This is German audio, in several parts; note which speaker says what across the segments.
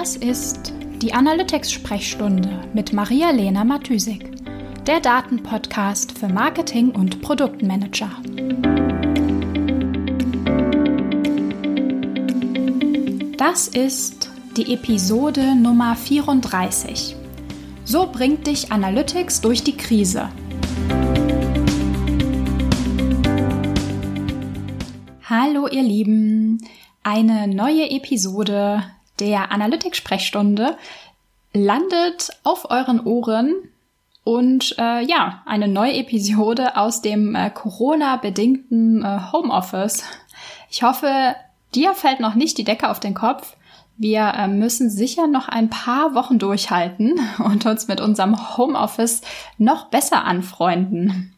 Speaker 1: Das ist die Analytics-Sprechstunde mit Maria-Lena Matysik, der Datenpodcast für Marketing und Produktmanager. Das ist die Episode Nummer 34. So bringt dich Analytics durch die Krise. Hallo ihr Lieben, eine neue Episode der Analytics-Sprechstunde landet auf euren Ohren und äh, ja, eine neue Episode aus dem äh, Corona-bedingten äh, Homeoffice. Ich hoffe, dir fällt noch nicht die Decke auf den Kopf. Wir äh, müssen sicher noch ein paar Wochen durchhalten und uns mit unserem Homeoffice noch besser anfreunden.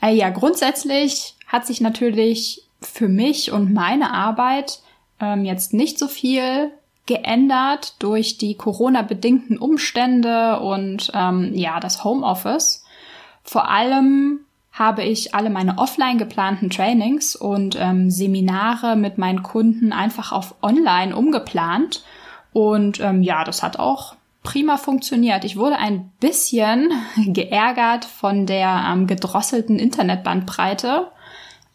Speaker 1: Äh, ja, grundsätzlich hat sich natürlich für mich und meine Arbeit ähm, jetzt nicht so viel geändert durch die Corona-bedingten Umstände und ähm, ja, das Homeoffice. Vor allem habe ich alle meine offline geplanten Trainings und ähm, Seminare mit meinen Kunden einfach auf online umgeplant. Und ähm, ja, das hat auch prima funktioniert. Ich wurde ein bisschen geärgert von der ähm, gedrosselten Internetbandbreite,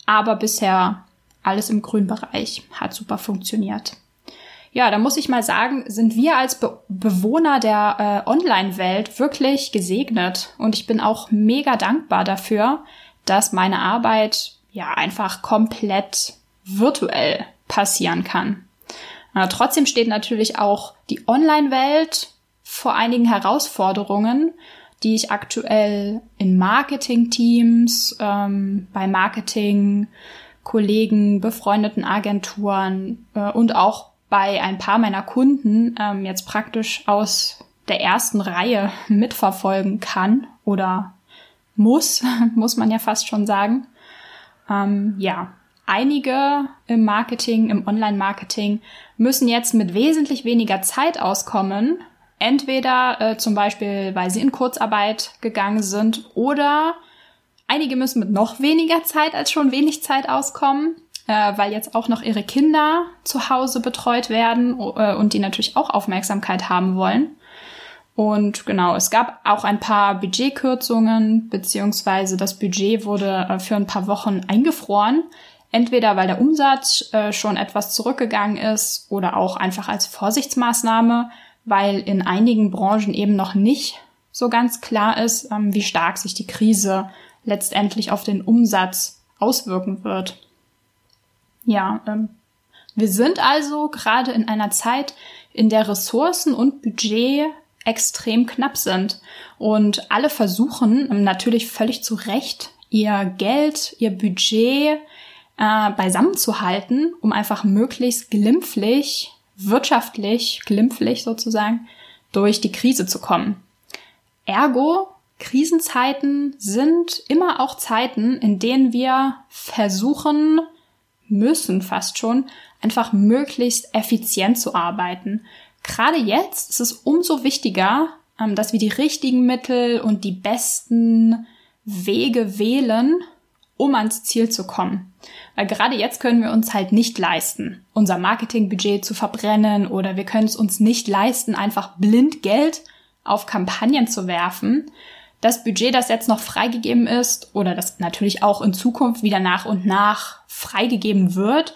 Speaker 1: aber bisher alles im grünen Bereich hat super funktioniert ja, da muss ich mal sagen, sind wir als Be Bewohner der äh, Online-Welt wirklich gesegnet. Und ich bin auch mega dankbar dafür, dass meine Arbeit ja einfach komplett virtuell passieren kann. Äh, trotzdem steht natürlich auch die Online-Welt vor einigen Herausforderungen, die ich aktuell in Marketing-Teams, ähm, bei Marketing, Kollegen, befreundeten Agenturen äh, und auch bei ein paar meiner Kunden ähm, jetzt praktisch aus der ersten Reihe mitverfolgen kann oder muss, muss man ja fast schon sagen. Ähm, ja, einige im Marketing, im Online-Marketing müssen jetzt mit wesentlich weniger Zeit auskommen. Entweder äh, zum Beispiel, weil sie in Kurzarbeit gegangen sind oder einige müssen mit noch weniger Zeit als schon wenig Zeit auskommen äh, weil jetzt auch noch ihre Kinder zu Hause betreut werden äh, und die natürlich auch Aufmerksamkeit haben wollen. Und genau, es gab auch ein paar Budgetkürzungen, beziehungsweise das Budget wurde äh, für ein paar Wochen eingefroren. Entweder weil der Umsatz äh, schon etwas zurückgegangen ist oder auch einfach als Vorsichtsmaßnahme, weil in einigen Branchen eben noch nicht so ganz klar ist, ähm, wie stark sich die Krise letztendlich auf den Umsatz auswirken wird. Ja, ähm, wir sind also gerade in einer Zeit, in der Ressourcen und Budget extrem knapp sind. Und alle versuchen, ähm, natürlich völlig zu Recht, ihr Geld, ihr Budget äh, beisammen zu halten, um einfach möglichst glimpflich, wirtschaftlich, glimpflich sozusagen, durch die Krise zu kommen. Ergo, Krisenzeiten sind immer auch Zeiten, in denen wir versuchen, müssen fast schon, einfach möglichst effizient zu arbeiten. Gerade jetzt ist es umso wichtiger, ähm, dass wir die richtigen Mittel und die besten Wege wählen, um ans Ziel zu kommen. Weil gerade jetzt können wir uns halt nicht leisten, unser Marketingbudget zu verbrennen oder wir können es uns nicht leisten, einfach blind Geld auf Kampagnen zu werfen, das Budget, das jetzt noch freigegeben ist oder das natürlich auch in Zukunft wieder nach und nach freigegeben wird,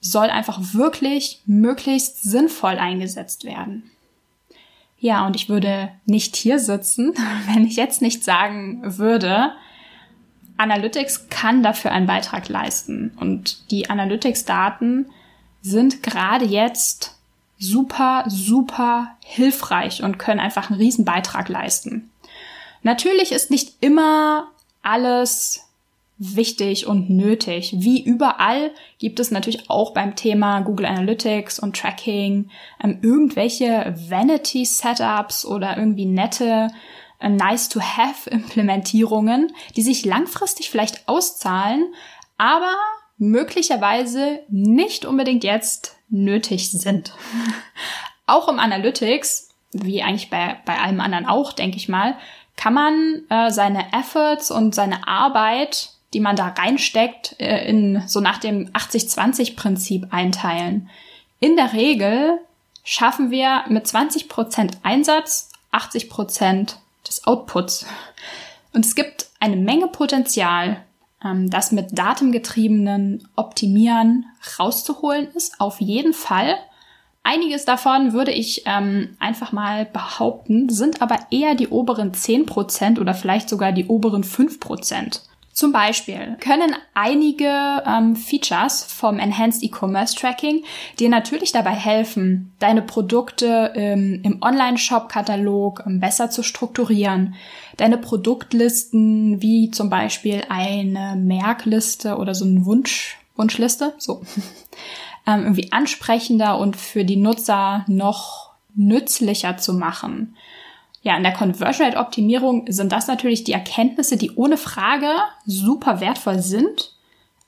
Speaker 1: soll einfach wirklich möglichst sinnvoll eingesetzt werden. Ja, und ich würde nicht hier sitzen, wenn ich jetzt nicht sagen würde, Analytics kann dafür einen Beitrag leisten. Und die Analytics-Daten sind gerade jetzt super, super hilfreich und können einfach einen riesen Beitrag leisten. Natürlich ist nicht immer alles wichtig und nötig. Wie überall gibt es natürlich auch beim Thema Google Analytics und Tracking ähm, irgendwelche Vanity Setups oder irgendwie nette äh, nice to have Implementierungen, die sich langfristig vielleicht auszahlen, aber möglicherweise nicht unbedingt jetzt nötig sind. auch im Analytics, wie eigentlich bei, bei allem anderen auch, denke ich mal, kann man äh, seine Efforts und seine Arbeit, die man da reinsteckt, äh, in so nach dem 80-20-Prinzip einteilen. In der Regel schaffen wir mit 20% Einsatz 80% des Outputs. Und es gibt eine Menge Potenzial, ähm, das mit datengetriebenen Optimieren rauszuholen ist, auf jeden Fall. Einiges davon würde ich ähm, einfach mal behaupten, sind aber eher die oberen 10% oder vielleicht sogar die oberen 5%. Zum Beispiel können einige ähm, Features vom Enhanced E-Commerce Tracking dir natürlich dabei helfen, deine Produkte ähm, im Online-Shop-Katalog ähm, besser zu strukturieren, deine Produktlisten wie zum Beispiel eine Merkliste oder so ein Wunsch, Wunschliste, so, ähm, irgendwie ansprechender und für die Nutzer noch nützlicher zu machen. Ja, in der Conversion Rate Optimierung sind das natürlich die Erkenntnisse, die ohne Frage super wertvoll sind.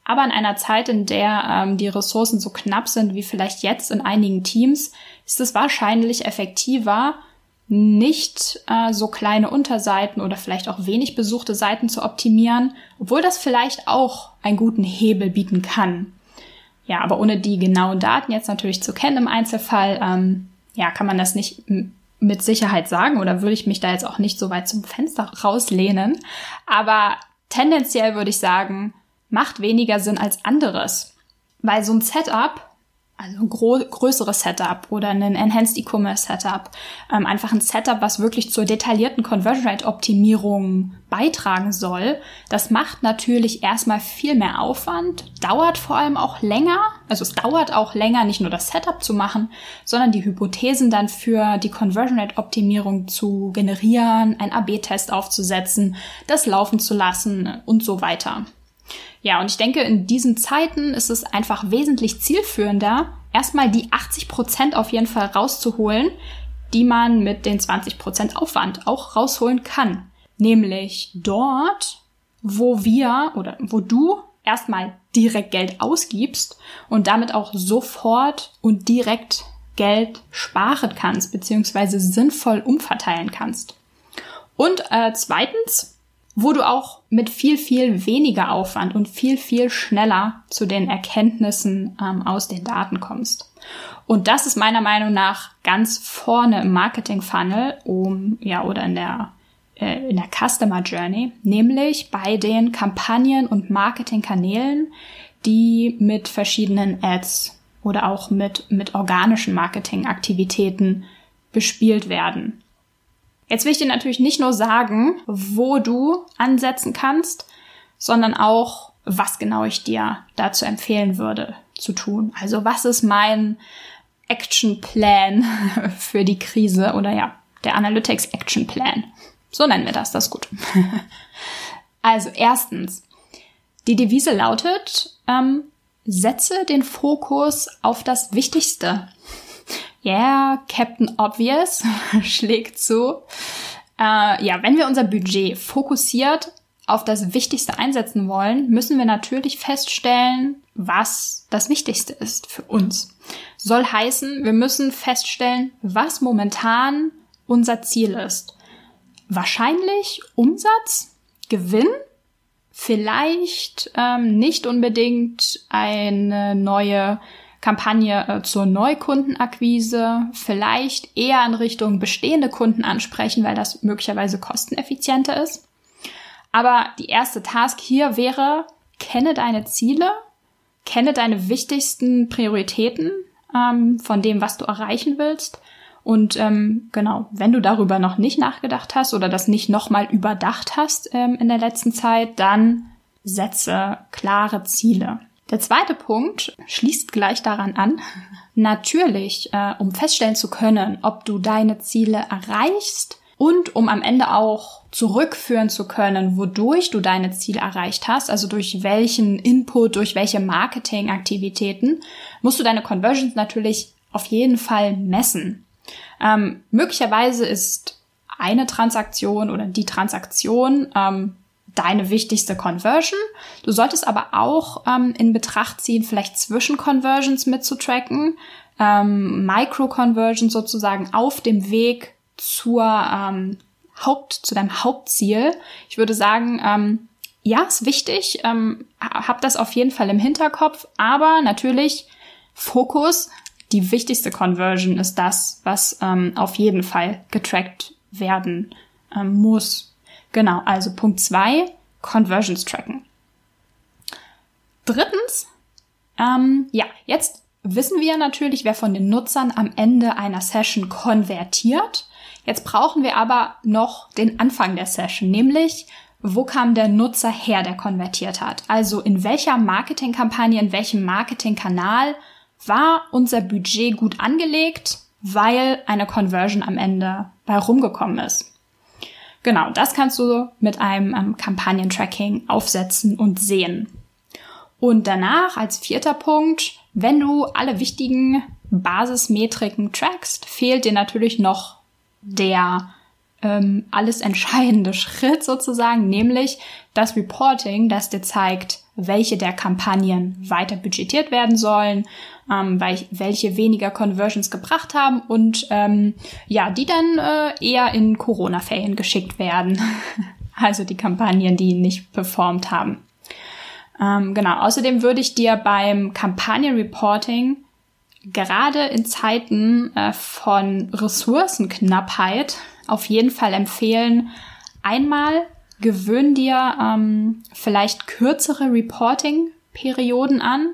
Speaker 1: Aber in einer Zeit, in der ähm, die Ressourcen so knapp sind wie vielleicht jetzt in einigen Teams, ist es wahrscheinlich effektiver, nicht äh, so kleine Unterseiten oder vielleicht auch wenig besuchte Seiten zu optimieren, obwohl das vielleicht auch einen guten Hebel bieten kann. Ja, aber ohne die genauen Daten jetzt natürlich zu kennen im Einzelfall, ähm, ja, kann man das nicht mit Sicherheit sagen oder würde ich mich da jetzt auch nicht so weit zum Fenster rauslehnen. Aber tendenziell würde ich sagen, macht weniger Sinn als anderes. Weil so ein Setup also ein größeres Setup oder ein Enhanced E-Commerce Setup. Ähm, einfach ein Setup, was wirklich zur detaillierten Conversion Rate Optimierung beitragen soll. Das macht natürlich erstmal viel mehr Aufwand, dauert vor allem auch länger. Also es dauert auch länger, nicht nur das Setup zu machen, sondern die Hypothesen dann für die Conversion Rate Optimierung zu generieren, ein AB-Test aufzusetzen, das laufen zu lassen und so weiter. Ja, und ich denke, in diesen Zeiten ist es einfach wesentlich zielführender, erstmal die 80 Prozent auf jeden Fall rauszuholen, die man mit den 20 Prozent Aufwand auch rausholen kann. Nämlich dort, wo wir oder wo du erstmal direkt Geld ausgibst und damit auch sofort und direkt Geld sparen kannst, beziehungsweise sinnvoll umverteilen kannst. Und äh, zweitens, wo du auch mit viel, viel weniger Aufwand und viel, viel schneller zu den Erkenntnissen ähm, aus den Daten kommst. Und das ist meiner Meinung nach ganz vorne im Marketing Funnel, um, ja, oder in der, äh, in der Customer Journey, nämlich bei den Kampagnen und Marketingkanälen, die mit verschiedenen Ads oder auch mit, mit organischen Marketingaktivitäten bespielt werden. Jetzt will ich dir natürlich nicht nur sagen, wo du ansetzen kannst, sondern auch, was genau ich dir dazu empfehlen würde zu tun. Also was ist mein Action Plan für die Krise oder ja, der Analytics Action Plan. So nennen wir das, das ist gut. also erstens, die Devise lautet, ähm, setze den Fokus auf das Wichtigste. Yeah, Captain Obvious schlägt zu. Äh, ja, wenn wir unser Budget fokussiert auf das Wichtigste einsetzen wollen, müssen wir natürlich feststellen, was das Wichtigste ist für uns. Soll heißen, wir müssen feststellen, was momentan unser Ziel ist. Wahrscheinlich Umsatz, Gewinn, vielleicht ähm, nicht unbedingt eine neue Kampagne äh, zur Neukundenakquise, vielleicht eher in Richtung bestehende Kunden ansprechen, weil das möglicherweise kosteneffizienter ist. Aber die erste Task hier wäre, kenne deine Ziele, kenne deine wichtigsten Prioritäten ähm, von dem, was du erreichen willst. Und ähm, genau, wenn du darüber noch nicht nachgedacht hast oder das nicht nochmal überdacht hast ähm, in der letzten Zeit, dann setze klare Ziele. Der zweite Punkt schließt gleich daran an. Natürlich, äh, um feststellen zu können, ob du deine Ziele erreichst und um am Ende auch zurückführen zu können, wodurch du deine Ziele erreicht hast, also durch welchen Input, durch welche Marketingaktivitäten, musst du deine Conversions natürlich auf jeden Fall messen. Ähm, möglicherweise ist eine Transaktion oder die Transaktion ähm, deine wichtigste Conversion. Du solltest aber auch ähm, in Betracht ziehen, vielleicht Zwischenconversions mitzutracken, ähm, Micro-Conversions sozusagen auf dem Weg zur ähm, Haupt, zu deinem Hauptziel. Ich würde sagen, ähm, ja, ist wichtig, ähm, hab das auf jeden Fall im Hinterkopf, aber natürlich Fokus die wichtigste Conversion ist das, was ähm, auf jeden Fall getrackt werden ähm, muss. Genau, also Punkt zwei Conversions tracken. Drittens, ähm, ja, jetzt wissen wir natürlich, wer von den Nutzern am Ende einer Session konvertiert. Jetzt brauchen wir aber noch den Anfang der Session, nämlich wo kam der Nutzer her, der konvertiert hat? Also in welcher Marketingkampagne, in welchem Marketingkanal war unser Budget gut angelegt, weil eine Conversion am Ende bei rumgekommen ist. Genau, das kannst du mit einem ähm, Kampagnentracking aufsetzen und sehen. Und danach als vierter Punkt, wenn du alle wichtigen Basismetriken trackst, fehlt dir natürlich noch der ähm, alles entscheidende Schritt sozusagen, nämlich das Reporting, das dir zeigt, welche der Kampagnen weiter budgetiert werden sollen, ähm, welche weniger Conversions gebracht haben und ähm, ja, die dann äh, eher in Corona-Ferien geschickt werden. also die Kampagnen, die nicht performt haben. Ähm, genau, außerdem würde ich dir beim Kampagnenreporting gerade in Zeiten äh, von Ressourcenknappheit auf jeden Fall empfehlen, einmal gewöhn dir ähm, vielleicht kürzere Reporting-Perioden an.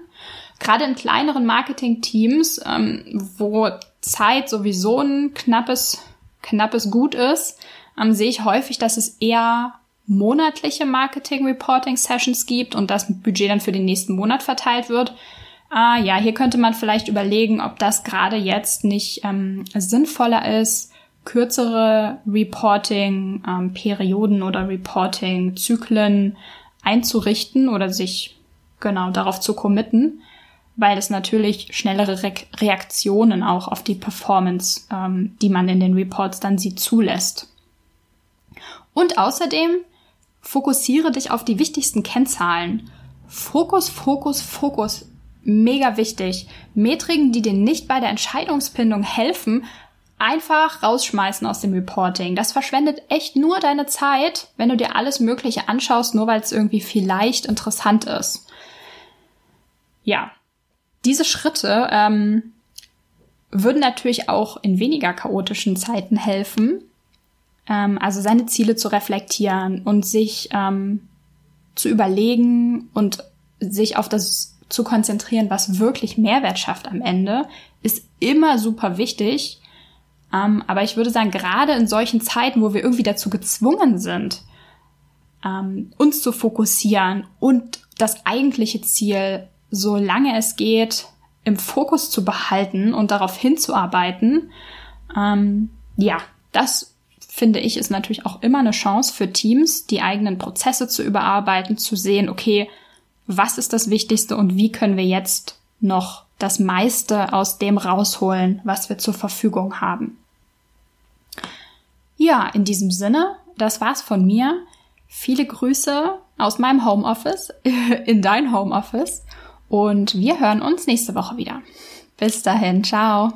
Speaker 1: Gerade in kleineren Marketing-Teams, ähm, wo Zeit sowieso ein knappes, knappes Gut ist, ähm, sehe ich häufig, dass es eher monatliche Marketing-Reporting-Sessions gibt und das Budget dann für den nächsten Monat verteilt wird. Ah ja, hier könnte man vielleicht überlegen, ob das gerade jetzt nicht ähm, sinnvoller ist, kürzere Reporting-Perioden ähm, oder Reporting-Zyklen einzurichten oder sich genau darauf zu committen, weil es natürlich schnellere Re Reaktionen auch auf die Performance, ähm, die man in den Reports dann sieht, zulässt. Und außerdem fokussiere dich auf die wichtigsten Kennzahlen. Fokus, Fokus, Fokus. Mega wichtig. Metriken, die dir nicht bei der Entscheidungsfindung helfen, einfach rausschmeißen aus dem Reporting. Das verschwendet echt nur deine Zeit, wenn du dir alles Mögliche anschaust, nur weil es irgendwie vielleicht interessant ist. Ja, diese Schritte ähm, würden natürlich auch in weniger chaotischen Zeiten helfen. Ähm, also seine Ziele zu reflektieren und sich ähm, zu überlegen und sich auf das zu konzentrieren, was wirklich Mehrwert schafft am Ende, ist immer super wichtig. Ähm, aber ich würde sagen, gerade in solchen Zeiten, wo wir irgendwie dazu gezwungen sind, ähm, uns zu fokussieren und das eigentliche Ziel, solange es geht, im Fokus zu behalten und darauf hinzuarbeiten, ähm, ja, das finde ich ist natürlich auch immer eine Chance für Teams, die eigenen Prozesse zu überarbeiten, zu sehen, okay, was ist das Wichtigste und wie können wir jetzt noch das meiste aus dem rausholen, was wir zur Verfügung haben. Ja, in diesem Sinne, das war's von mir. Viele Grüße aus meinem Homeoffice in dein Homeoffice und wir hören uns nächste Woche wieder. Bis dahin, ciao.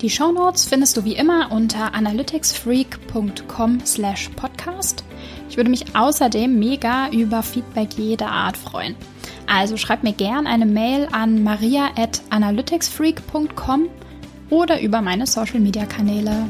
Speaker 1: Die Shownotes findest du wie immer unter analyticsfreak.com slash podcast. Ich würde mich außerdem mega über Feedback jeder Art freuen. Also schreib mir gern eine Mail an maria at analyticsfreak.com oder über meine Social Media Kanäle.